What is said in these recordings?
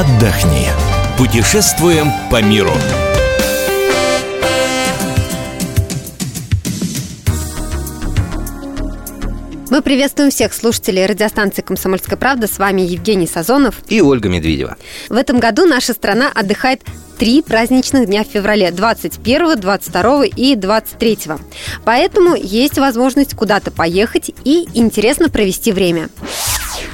отдохни. Путешествуем по миру. Мы приветствуем всех слушателей радиостанции «Комсомольская правда». С вами Евгений Сазонов. И Ольга Медведева. В этом году наша страна отдыхает три праздничных дня в феврале – 21, 22 и 23. Поэтому есть возможность куда-то поехать и интересно провести время.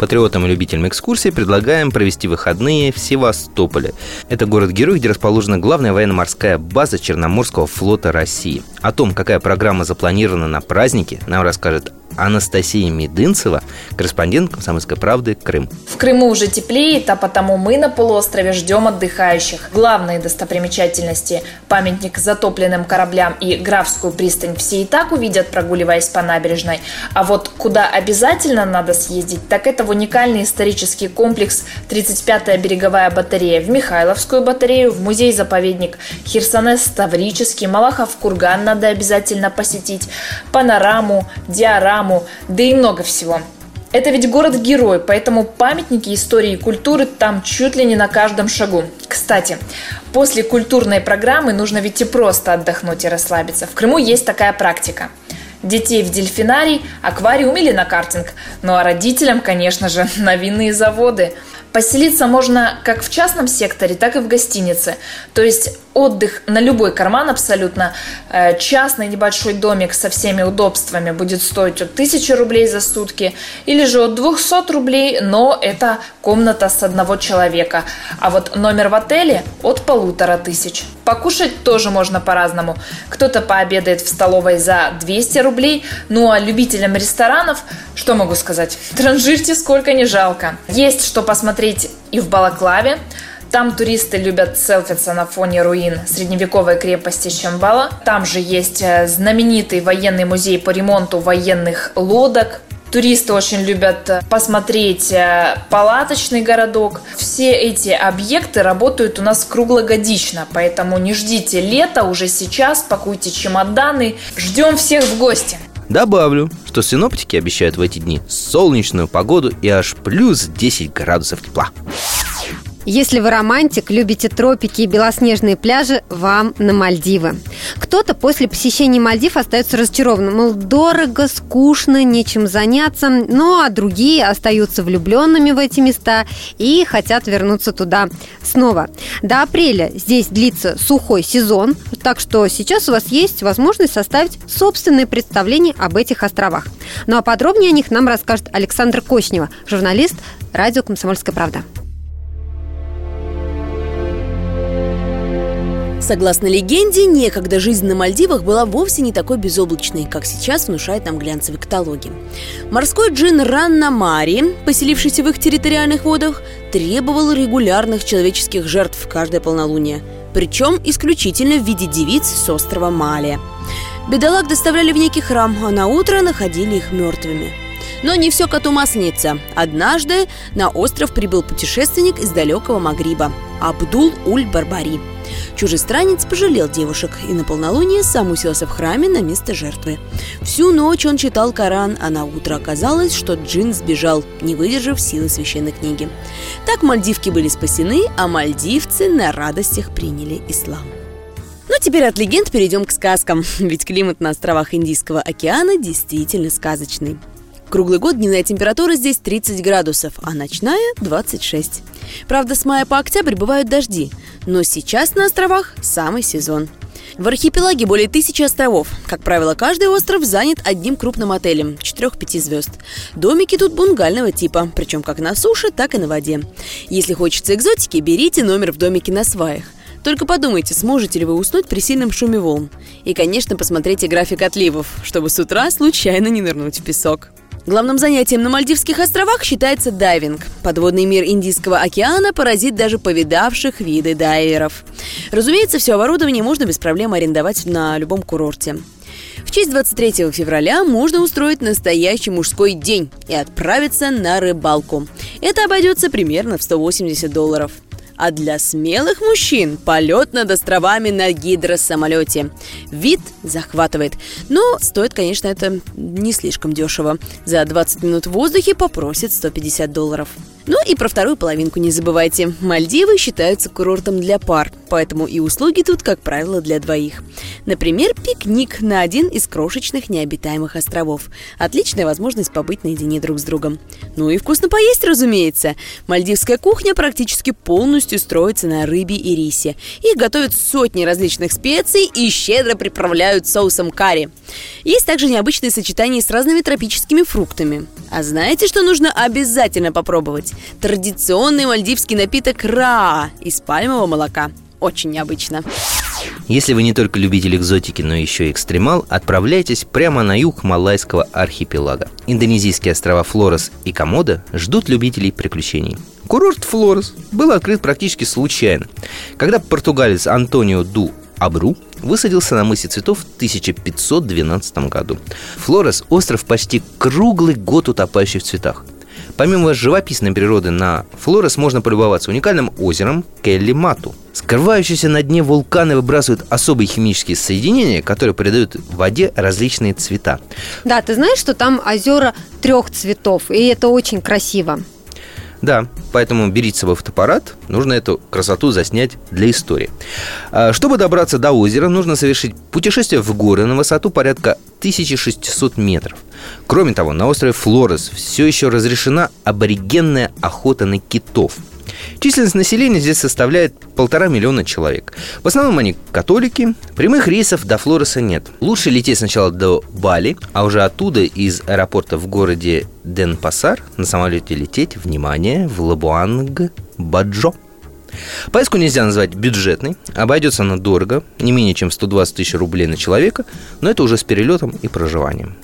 Патриотам и любителям экскурсий предлагаем провести выходные в Севастополе. Это город-герой, где расположена главная военно-морская база Черноморского флота России. О том, какая программа запланирована на праздники, нам расскажет Анастасия Медынцева, корреспондент «Комсомольской правды» Крым. В Крыму уже теплеет, а потому мы на полуострове ждем отдыхающих. Главные достопримечательности – памятник затопленным кораблям и Графскую пристань все и так увидят, прогуливаясь по набережной. А вот куда обязательно надо съездить, так это в уникальный исторический комплекс 35-я береговая батарея, в Михайловскую батарею, в музей-заповедник Херсонес Ставрический, Малахов курган надо обязательно посетить, панораму, диораму, рекламу, да и много всего. Это ведь город-герой, поэтому памятники истории и культуры там чуть ли не на каждом шагу. Кстати, после культурной программы нужно ведь и просто отдохнуть и расслабиться. В Крыму есть такая практика. Детей в дельфинарий, аквариум или на картинг. Ну а родителям, конечно же, на винные заводы. Поселиться можно как в частном секторе, так и в гостинице. То есть отдых на любой карман абсолютно. Э, частный небольшой домик со всеми удобствами будет стоить от 1000 рублей за сутки или же от 200 рублей, но это комната с одного человека. А вот номер в отеле от полутора тысяч. Покушать тоже можно по-разному. Кто-то пообедает в столовой за 200 рублей, ну а любителям ресторанов, что могу сказать, транжирьте сколько не жалко. Есть что посмотреть и в Балаклаве, там туристы любят селфиться на фоне руин средневековой крепости Чамбала. Там же есть э, знаменитый военный музей по ремонту военных лодок. Туристы очень любят э, посмотреть э, палаточный городок. Все эти объекты работают у нас круглогодично, поэтому не ждите лета уже сейчас, пакуйте чемоданы. Ждем всех в гости. Добавлю, что синоптики обещают в эти дни солнечную погоду и аж плюс 10 градусов тепла. Если вы романтик, любите тропики и белоснежные пляжи, вам на Мальдивы. Кто-то после посещения Мальдив остается разочарованным, мол, дорого, скучно, нечем заняться, ну а другие остаются влюбленными в эти места и хотят вернуться туда снова. До апреля здесь длится сухой сезон, так что сейчас у вас есть возможность составить собственное представление об этих островах. Ну а подробнее о них нам расскажет Александр Кочнева, журналист радио «Комсомольская правда». Согласно легенде, некогда жизнь на Мальдивах была вовсе не такой безоблачной, как сейчас внушает нам глянцевые каталоги. Морской джин Ранна Мари, поселившийся в их территориальных водах, требовал регулярных человеческих жертв каждое полнолуние, причем исключительно в виде девиц с острова Малия. Бедолаг доставляли в некий храм, а на утро находили их мертвыми. Но не все коту масленица. Однажды на остров прибыл путешественник из далекого Магриба – Абдул-Уль-Барбари – Чужестранец пожалел девушек и на полнолуние сам уселся в храме на место жертвы. Всю ночь он читал Коран, а на утро оказалось, что джин сбежал, не выдержав силы священной книги. Так мальдивки были спасены, а мальдивцы на радостях приняли ислам. Ну, теперь от легенд перейдем к сказкам, ведь климат на островах Индийского океана действительно сказочный. Круглый год дневная температура здесь 30 градусов, а ночная – 26. Правда, с мая по октябрь бывают дожди, но сейчас на островах самый сезон. В архипелаге более тысячи островов. Как правило, каждый остров занят одним крупным отелем – 4-5 звезд. Домики тут бунгального типа, причем как на суше, так и на воде. Если хочется экзотики, берите номер в домике на сваях. Только подумайте, сможете ли вы уснуть при сильном шуме волн. И, конечно, посмотрите график отливов, чтобы с утра случайно не нырнуть в песок. Главным занятием на Мальдивских островах считается дайвинг. Подводный мир Индийского океана поразит даже повидавших виды дайверов. Разумеется, все оборудование можно без проблем арендовать на любом курорте. В честь 23 февраля можно устроить настоящий мужской день и отправиться на рыбалку. Это обойдется примерно в 180 долларов. А для смелых мужчин полет над островами на гидросамолете. Вид захватывает. Но стоит, конечно, это не слишком дешево. За 20 минут в воздухе попросит 150 долларов. Ну и про вторую половинку не забывайте. Мальдивы считаются курортом для пар, поэтому и услуги тут, как правило, для двоих. Например, пикник на один из крошечных необитаемых островов. Отличная возможность побыть наедине друг с другом. Ну и вкусно поесть, разумеется. Мальдивская кухня практически полностью строится на рыбе и рисе. Их готовят сотни различных специй и щедро приправляют соусом карри. Есть также необычные сочетания с разными тропическими фруктами. А знаете, что нужно обязательно попробовать? Традиционный мальдивский напиток ра из пальмового молока. Очень необычно. Если вы не только любитель экзотики, но еще и экстремал, отправляйтесь прямо на юг Малайского архипелага. Индонезийские острова Флорес и Комода ждут любителей приключений. Курорт Флорес был открыт практически случайно, когда португалец Антонио Ду Абру высадился на мысе цветов в 1512 году. Флорес – остров почти круглый год утопающий в цветах. Помимо живописной природы на Флорес можно полюбоваться уникальным озером Келли-Мату. Скрывающиеся на дне вулканы выбрасывают особые химические соединения, которые придают воде различные цвета. Да, ты знаешь, что там озера трех цветов, и это очень красиво. Да, поэтому берите с собой фотоаппарат, нужно эту красоту заснять для истории. А, чтобы добраться до озера, нужно совершить путешествие в горы на высоту порядка 1600 метров. Кроме того, на острове Флорес все еще разрешена аборигенная охота на китов – Численность населения здесь составляет полтора миллиона человек. В основном они католики. Прямых рейсов до Флореса нет. Лучше лететь сначала до Бали, а уже оттуда из аэропорта в городе Денпасар на самолете лететь, внимание, в Лабуанг-Баджо. Поездку нельзя назвать бюджетной, обойдется она дорого, не менее чем 120 тысяч рублей на человека, но это уже с перелетом и проживанием.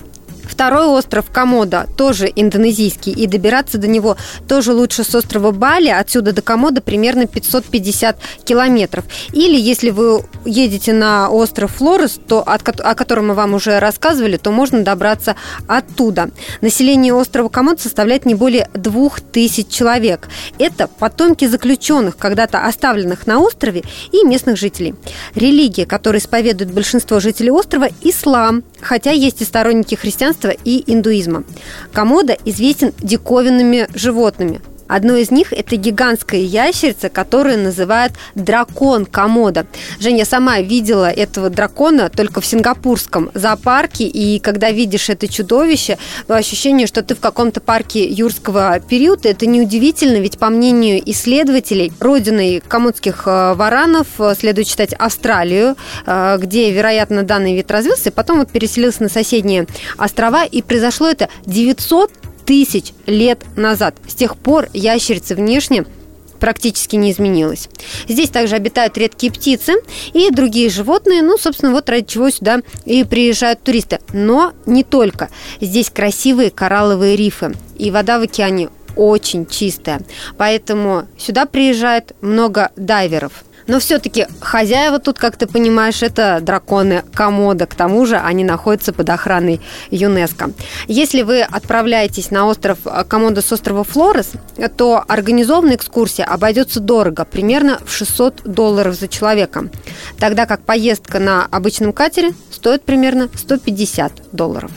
Второй остров Комода тоже индонезийский, и добираться до него тоже лучше с острова Бали. Отсюда до Комода примерно 550 километров. Или если вы едете на остров Флорес, то, о котором мы вам уже рассказывали, то можно добраться оттуда. Население острова Комод составляет не более 2000 человек. Это потомки заключенных, когда-то оставленных на острове, и местных жителей. Религия, которую исповедует большинство жителей острова – ислам, хотя есть и сторонники христианства христианства и индуизма. Комода известен диковинными животными – Одно из них – это гигантская ящерица, которую называют дракон комода. Женя сама видела этого дракона только в сингапурском зоопарке, и когда видишь это чудовище, ощущение, что ты в каком-то парке юрского периода, это неудивительно, ведь по мнению исследователей, родиной комодских э, варанов э, следует считать Австралию, э, где, вероятно, данный вид развился, и потом вот переселился на соседние острова, и произошло это 900 тысяч лет назад. С тех пор ящерицы внешне практически не изменилась. Здесь также обитают редкие птицы и другие животные, ну, собственно, вот ради чего сюда и приезжают туристы. Но не только. Здесь красивые коралловые рифы, и вода в океане очень чистая. Поэтому сюда приезжает много дайверов. Но все-таки хозяева тут, как ты понимаешь, это драконы Комода. К тому же они находятся под охраной ЮНЕСКО. Если вы отправляетесь на остров э, Комода с острова Флорес, то организованная экскурсия обойдется дорого, примерно в 600 долларов за человека. Тогда как поездка на обычном катере стоит примерно 150 долларов.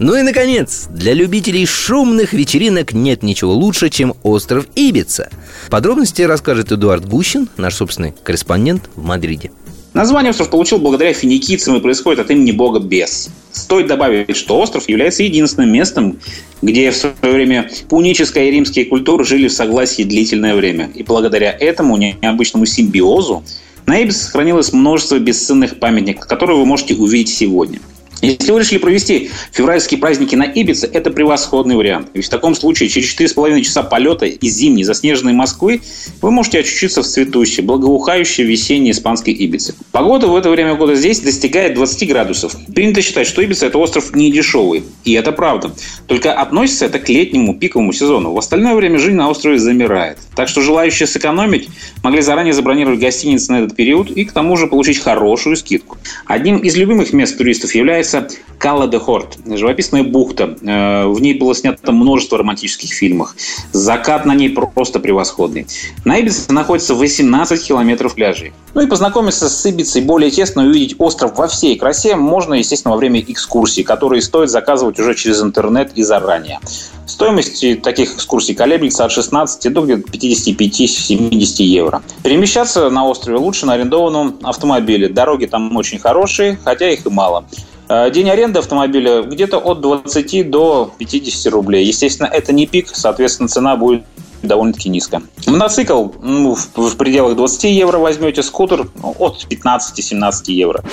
Ну и, наконец, для любителей шумных вечеринок нет ничего лучше, чем остров Ибица. Подробности расскажет Эдуард Гущин, наш собственный корреспондент в Мадриде. Название остров получил благодаря финикийцам и происходит от имени бога Бес. Стоит добавить, что остров является единственным местом, где в свое время пуническая и римские культуры жили в согласии длительное время. И благодаря этому необычному симбиозу на Ибице сохранилось множество бесценных памятников, которые вы можете увидеть сегодня – если вы решили провести февральские праздники на Ибице, это превосходный вариант. Ведь в таком случае через 4,5 часа полета из зимней заснеженной Москвы вы можете очутиться в цветущей, благоухающей весенней испанской Ибице. Погода в это время года здесь достигает 20 градусов. Принято считать, что Ибица – это остров не дешевый. И это правда. Только относится это к летнему пиковому сезону. В остальное время жизнь на острове замирает. Так что желающие сэкономить могли заранее забронировать гостиницы на этот период и к тому же получить хорошую скидку. Одним из любимых мест туристов является Калла де Хорт, живописная бухта. Э, в ней было снято множество романтических фильмов. Закат на ней просто превосходный. На Ибице находится 18 километров пляжей. Ну и познакомиться с Ибицей более тесно и увидеть остров во всей красе можно, естественно, во время экскурсий, которые стоит заказывать уже через интернет и заранее. Стоимость таких экскурсий колеблется от 16 до где-то 55-70 евро. Перемещаться на острове лучше на арендованном автомобиле. Дороги там очень хорошие, хотя их и мало. Э, день аренды автомобиля где-то от 20 до 50 рублей. Естественно, это не пик, соответственно, цена будет довольно-таки низкая. Мотоцикл ну, в пределах 20 евро возьмете, скутер ну, от 15-17 евро.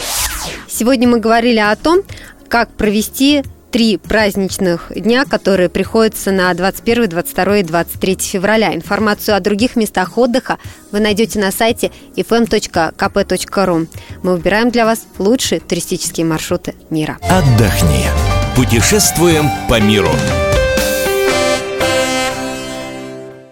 Сегодня мы говорили о том, как провести три праздничных дня, которые приходятся на 21, 22 и 23 февраля. Информацию о других местах отдыха вы найдете на сайте fm.kp.ru. Мы выбираем для вас лучшие туристические маршруты мира. Отдохни. Путешествуем по миру.